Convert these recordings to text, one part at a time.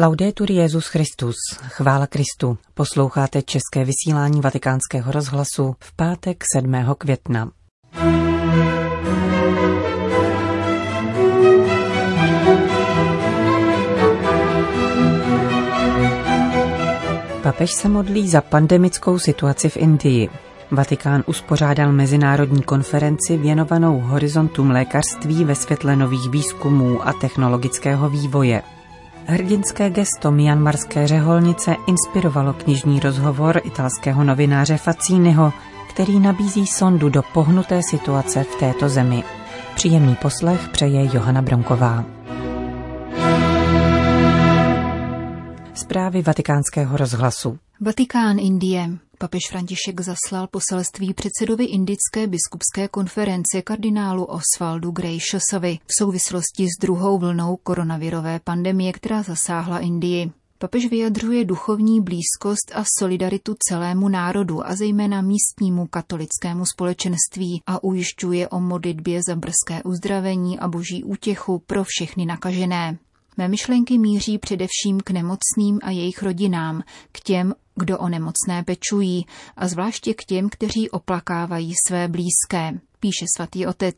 Laudetur Jezus Christus, chvála Kristu. Posloucháte české vysílání Vatikánského rozhlasu v pátek 7. května. Papež se modlí za pandemickou situaci v Indii. Vatikán uspořádal mezinárodní konferenci věnovanou horizontům lékařství ve světle nových výzkumů a technologického vývoje. Hrdinské gesto Myanmarské řeholnice inspirovalo knižní rozhovor italského novináře Facínyho, který nabízí sondu do pohnuté situace v této zemi. Příjemný poslech přeje Johana Bronková. Zprávy vatikánského rozhlasu. Vatikán Indie. Papež František zaslal poselství předsedovi Indické biskupské konference kardinálu Osvaldu Graciosovi v souvislosti s druhou vlnou koronavirové pandemie, která zasáhla Indii. Papež vyjadřuje duchovní blízkost a solidaritu celému národu a zejména místnímu katolickému společenství a ujišťuje o modlitbě za brzké uzdravení a boží útěchu pro všechny nakažené. Mé myšlenky míří především k nemocným a jejich rodinám, k těm, kdo o nemocné pečují, a zvláště k těm, kteří oplakávají své blízké, píše svatý otec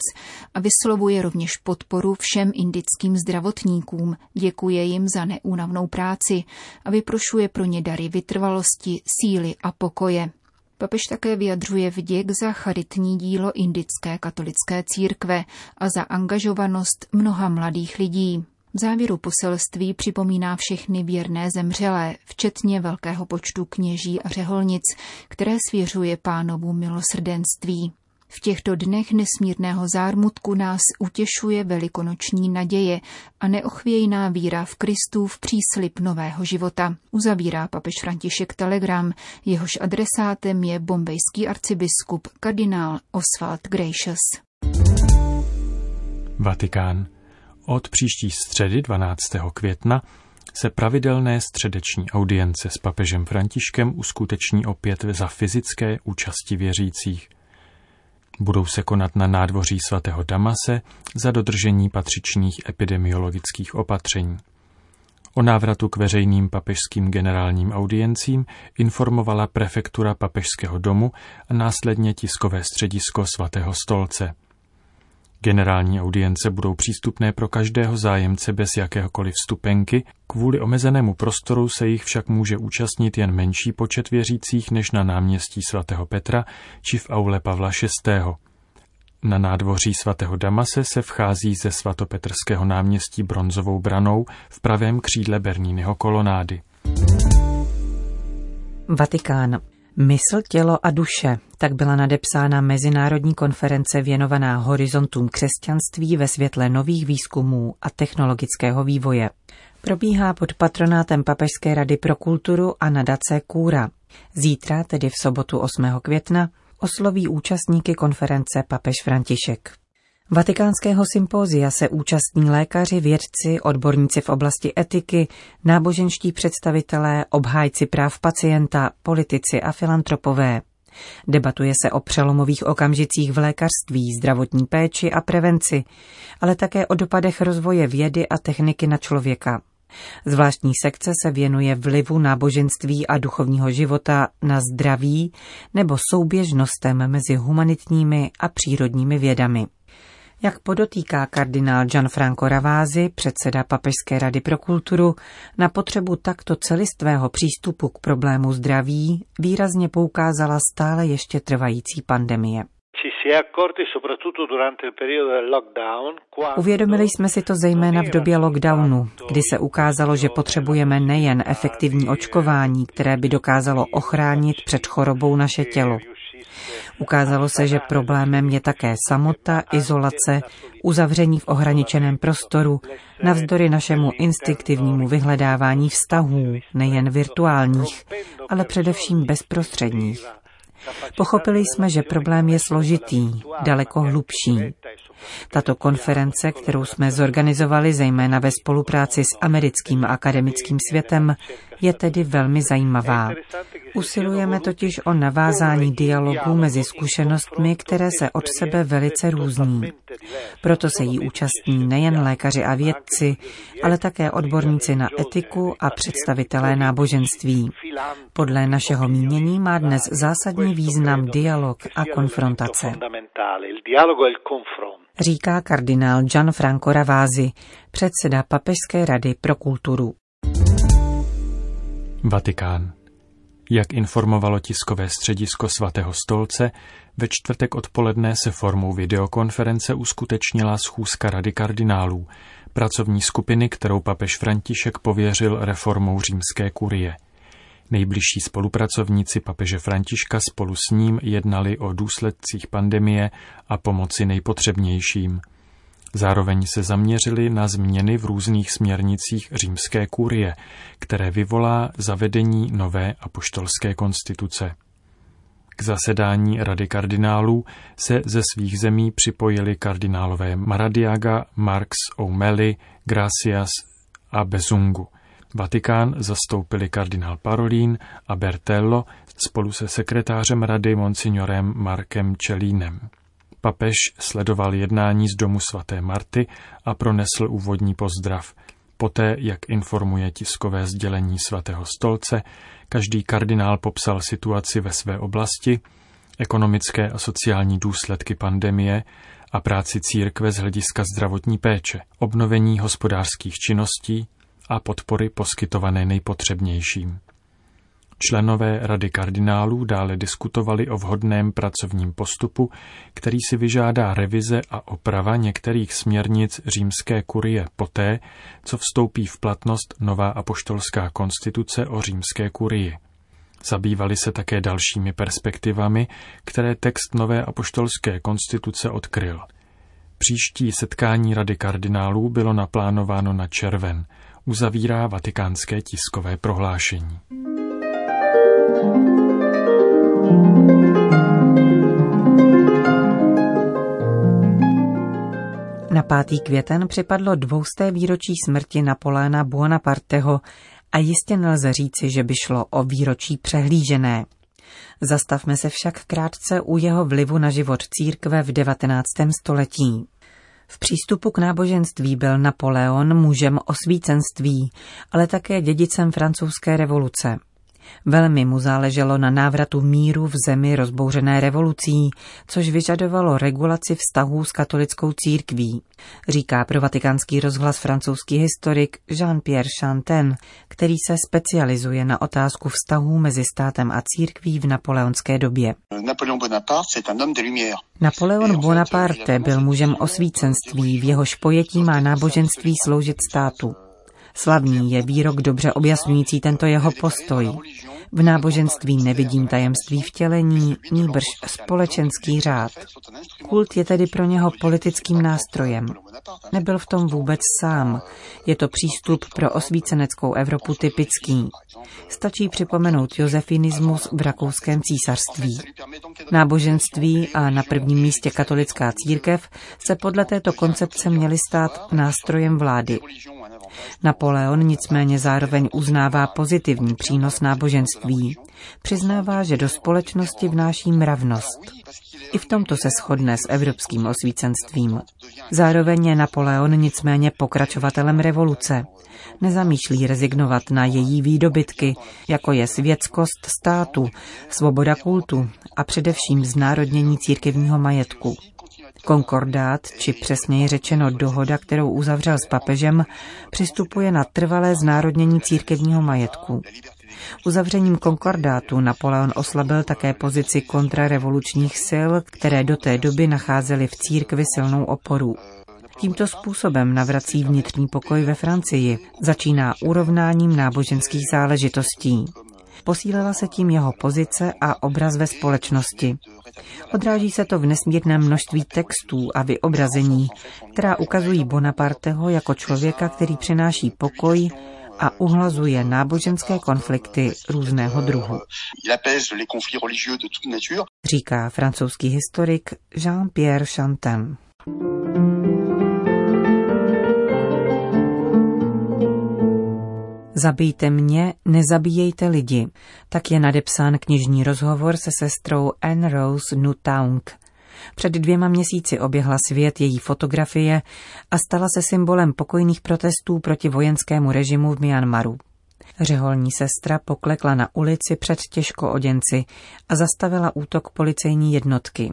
a vyslovuje rovněž podporu všem indickým zdravotníkům, děkuje jim za neúnavnou práci a vyprošuje pro ně dary vytrvalosti, síly a pokoje. Papež také vyjadřuje vděk za charitní dílo indické katolické církve a za angažovanost mnoha mladých lidí. V závěru poselství připomíná všechny věrné zemřelé, včetně velkého počtu kněží a řeholnic, které svěřuje pánovu milosrdenství. V těchto dnech nesmírného zármutku nás utěšuje velikonoční naděje a neochvějná víra v Kristův příslip nového života. Uzavírá papež František telegram, jehož adresátem je bombejský arcibiskup kardinál Oswald Gracious. Vatikán. Od příští středy 12. května se pravidelné středeční audience s papežem Františkem uskuteční opět za fyzické účasti věřících. Budou se konat na nádvoří svatého Damase za dodržení patřičných epidemiologických opatření. O návratu k veřejným papežským generálním audiencím informovala prefektura papežského domu a následně tiskové středisko svatého stolce – Generální audience budou přístupné pro každého zájemce bez jakéhokoliv vstupenky, kvůli omezenému prostoru se jich však může účastnit jen menší počet věřících než na náměstí svatého Petra či v aule Pavla VI. Na nádvoří svatého Damase se vchází ze svatopetrského náměstí bronzovou branou v pravém křídle Bernínního kolonády. Vatikán. Mysl, tělo a duše, tak byla nadepsána mezinárodní konference věnovaná horizontům křesťanství ve světle nových výzkumů a technologického vývoje. Probíhá pod patronátem Papežské rady pro kulturu a nadace Kůra. Zítra, tedy v sobotu 8. května, osloví účastníky konference papež František. Vatikánského sympózia se účastní lékaři, vědci, odborníci v oblasti etiky, náboženští představitelé, obhájci práv pacienta, politici a filantropové. Debatuje se o přelomových okamžicích v lékařství, zdravotní péči a prevenci, ale také o dopadech rozvoje vědy a techniky na člověka. Zvláštní sekce se věnuje vlivu náboženství a duchovního života na zdraví nebo souběžnostem mezi humanitními a přírodními vědami. Jak podotýká kardinál Gianfranco Ravázi, předseda Papežské rady pro kulturu, na potřebu takto celistvého přístupu k problému zdraví výrazně poukázala stále ještě trvající pandemie. Uvědomili jsme si to zejména v době lockdownu, kdy se ukázalo, že potřebujeme nejen efektivní očkování, které by dokázalo ochránit před chorobou naše tělo, Ukázalo se, že problémem je také samota, izolace, uzavření v ohraničeném prostoru, navzdory našemu instinktivnímu vyhledávání vztahů, nejen virtuálních, ale především bezprostředních. Pochopili jsme, že problém je složitý, daleko hlubší. Tato konference, kterou jsme zorganizovali zejména ve spolupráci s americkým akademickým světem, je tedy velmi zajímavá. Usilujeme totiž o navázání dialogu mezi zkušenostmi, které se od sebe velice různí. Proto se jí účastní nejen lékaři a vědci, ale také odborníci na etiku a představitelé náboženství. Podle našeho mínění má dnes zásadní význam dialog a konfrontace. Říká kardinál Gianfranco Ravasi, předseda Papežské rady pro kulturu. Vatikán. Jak informovalo tiskové středisko svatého stolce, ve čtvrtek odpoledne se formou videokonference uskutečnila schůzka Rady kardinálů, pracovní skupiny, kterou papež František pověřil reformou římské kurie. Nejbližší spolupracovníci papeže Františka spolu s ním jednali o důsledcích pandemie a pomoci nejpotřebnějším – Zároveň se zaměřili na změny v různých směrnicích římské kurie, které vyvolá zavedení nové apoštolské konstituce. K zasedání Rady kardinálů se ze svých zemí připojili kardinálové Maradiaga, Marx, O'Malley, Gracias a Bezungu. Vatikán zastoupili kardinál Parolín a Bertello spolu se sekretářem rady monsignorem Markem Čelínem. Papež sledoval jednání z domu svaté Marty a pronesl úvodní pozdrav. Poté, jak informuje tiskové sdělení svatého stolce, každý kardinál popsal situaci ve své oblasti, ekonomické a sociální důsledky pandemie a práci církve z hlediska zdravotní péče, obnovení hospodářských činností a podpory poskytované nejpotřebnějším. Členové Rady kardinálů dále diskutovali o vhodném pracovním postupu, který si vyžádá revize a oprava některých směrnic římské kurie poté, co vstoupí v platnost nová apoštolská konstituce o římské kurii. Zabývali se také dalšími perspektivami, které text nové apoštolské konstituce odkryl. Příští setkání Rady kardinálů bylo naplánováno na červen, uzavírá vatikánské tiskové prohlášení. Na 5. květen připadlo dvousté výročí smrti Napoléna Buonaparteho a jistě nelze říci, že by šlo o výročí přehlížené. Zastavme se však krátce u jeho vlivu na život církve v 19. století. V přístupu k náboženství byl Napoleon mužem osvícenství, ale také dědicem francouzské revoluce. Velmi mu záleželo na návratu míru v zemi rozbouřené revolucí, což vyžadovalo regulaci vztahů s katolickou církví, říká pro vatikánský rozhlas francouzský historik Jean-Pierre Chanten, který se specializuje na otázku vztahů mezi státem a církví v napoleonské době. Napoleon Bonaparte byl mužem osvícenství, v jehož pojetí má náboženství sloužit státu. Slavný je výrok dobře objasňující tento jeho postoj. V náboženství nevidím tajemství vtělení, nýbrž společenský řád. Kult je tedy pro něho politickým nástrojem. Nebyl v tom vůbec sám. Je to přístup pro osvíceneckou Evropu typický. Stačí připomenout josefinismus v rakouském císařství. Náboženství a na prvním místě katolická církev se podle této koncepce měly stát nástrojem vlády. Napoleon nicméně zároveň uznává pozitivní přínos náboženství. Přiznává, že do společnosti vnáší mravnost. I v tomto se shodne s evropským osvícenstvím. Zároveň je Napoleon nicméně pokračovatelem revoluce. Nezamýšlí rezignovat na její výdobytky, jako je světskost státu, svoboda kultu a především znárodnění církevního majetku. Konkordát, či přesněji řečeno dohoda, kterou uzavřel s papežem, přistupuje na trvalé znárodnění církevního majetku. Uzavřením konkordátu Napoleon oslabil také pozici kontrarevolučních sil, které do té doby nacházely v církvi silnou oporu. Tímto způsobem navrací vnitřní pokoj ve Francii, začíná urovnáním náboženských záležitostí. Posílila se tím jeho pozice a obraz ve společnosti. Odráží se to v nesmírném množství textů a vyobrazení, která ukazují Bonaparteho jako člověka, který přináší pokoj a uhlazuje náboženské konflikty různého druhu. Říká francouzský historik Jean-Pierre Chantin. Zabijte mě, nezabíjejte lidi. Tak je nadepsán knižní rozhovor se sestrou Anne Rose Newtown. Před dvěma měsíci oběhla svět její fotografie a stala se symbolem pokojných protestů proti vojenskému režimu v Myanmaru. Řeholní sestra poklekla na ulici před těžkooděnci a zastavila útok policejní jednotky.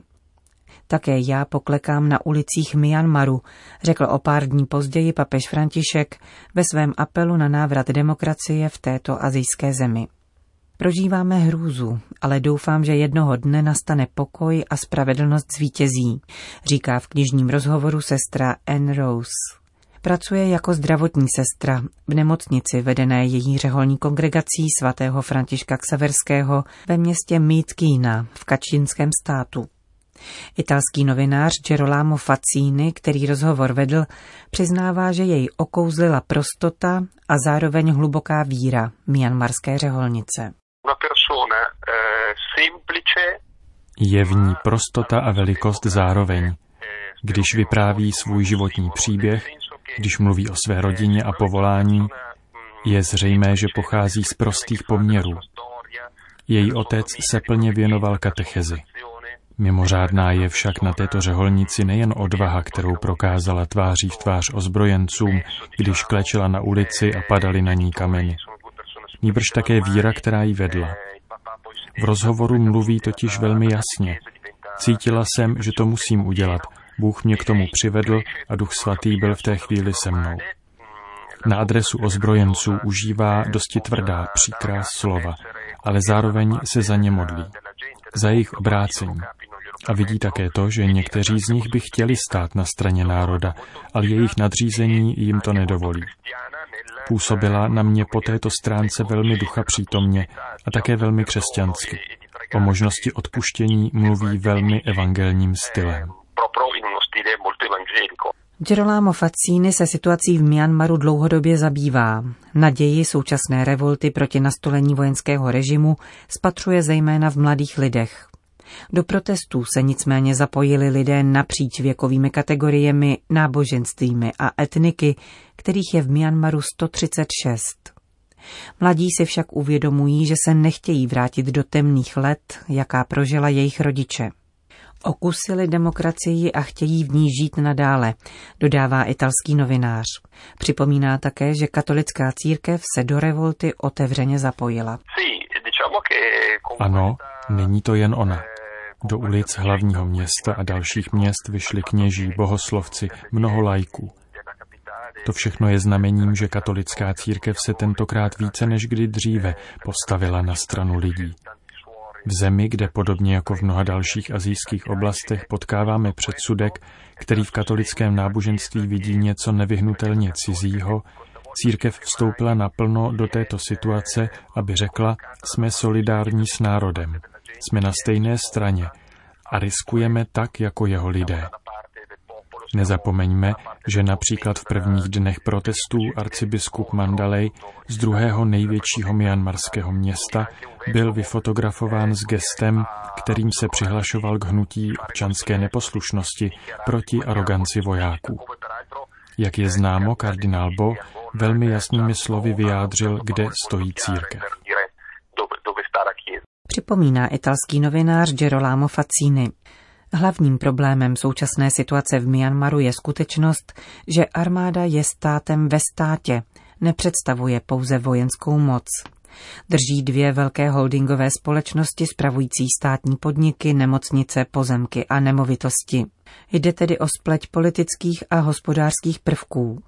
Také já poklekám na ulicích Myanmaru, řekl o pár dní později papež František ve svém apelu na návrat demokracie v této azijské zemi. Prožíváme hrůzu, ale doufám, že jednoho dne nastane pokoj a spravedlnost zvítězí, říká v knižním rozhovoru sestra Anne Rose. Pracuje jako zdravotní sestra v nemocnici vedené její řeholní kongregací svatého Františka Ksaverského ve městě Mítkýna v Kačínském státu. Italský novinář Gerolamo Faccini, který rozhovor vedl, přiznává, že jej okouzlila prostota a zároveň hluboká víra mianmarské řeholnice. Je v ní prostota a velikost zároveň. Když vypráví svůj životní příběh, když mluví o své rodině a povolání, je zřejmé, že pochází z prostých poměrů. Její otec se plně věnoval katechezi. Mimořádná je však na této řeholnici nejen odvaha, kterou prokázala tváří v tvář ozbrojencům, když klečela na ulici a padaly na ní kameny. Nýbrž také víra, která ji vedla. V rozhovoru mluví totiž velmi jasně. Cítila jsem, že to musím udělat. Bůh mě k tomu přivedl a Duch Svatý byl v té chvíli se mnou. Na adresu ozbrojenců užívá dosti tvrdá, příkrá slova, ale zároveň se za ně modlí. Za jejich obrácení. A vidí také to, že někteří z nich by chtěli stát na straně národa, ale jejich nadřízení jim to nedovolí. Působila na mě po této stránce velmi ducha přítomně a také velmi křesťansky. O možnosti odpuštění mluví velmi evangelním stylem. Gerolamo Faccini se situací v Myanmaru dlouhodobě zabývá. Naději současné revolty proti nastolení vojenského režimu spatřuje zejména v mladých lidech. Do protestů se nicméně zapojili lidé napříč věkovými kategoriemi, náboženstvími a etniky, kterých je v Myanmaru 136. Mladí si však uvědomují, že se nechtějí vrátit do temných let, jaká prožila jejich rodiče. Okusili demokracii a chtějí v ní žít nadále, dodává italský novinář. Připomíná také, že katolická církev se do revolty otevřeně zapojila. Ano, není to jen ona. Do ulic hlavního města a dalších měst vyšli kněží, bohoslovci, mnoho lajků. To všechno je znamením, že katolická církev se tentokrát více než kdy dříve postavila na stranu lidí. V zemi, kde podobně jako v mnoha dalších azijských oblastech potkáváme předsudek, který v katolickém náboženství vidí něco nevyhnutelně cizího, církev vstoupila naplno do této situace, aby řekla, jsme solidární s národem, jsme na stejné straně a riskujeme tak jako jeho lidé. Nezapomeňme, že například v prvních dnech protestů arcibiskup Mandalej z druhého největšího myanmarského města byl vyfotografován s gestem, kterým se přihlašoval k hnutí občanské neposlušnosti proti aroganci vojáků. Jak je známo, kardinál Bo velmi jasnými slovy vyjádřil, kde stojí církev. Připomíná italský novinář Gerolamo Faccini. Hlavním problémem současné situace v Myanmaru je skutečnost, že armáda je státem ve státě, nepředstavuje pouze vojenskou moc. Drží dvě velké holdingové společnosti spravující státní podniky, nemocnice, pozemky a nemovitosti. Jde tedy o spleť politických a hospodářských prvků.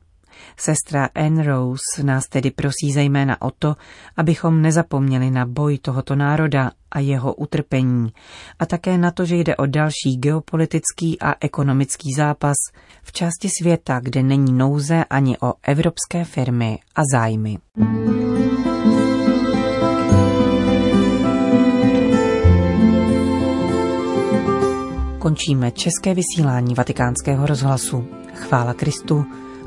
Sestra Anne Rose nás tedy prosí zejména o to, abychom nezapomněli na boj tohoto národa a jeho utrpení a také na to, že jde o další geopolitický a ekonomický zápas v části světa, kde není nouze ani o evropské firmy a zájmy. Končíme české vysílání vatikánského rozhlasu. Chvála Kristu.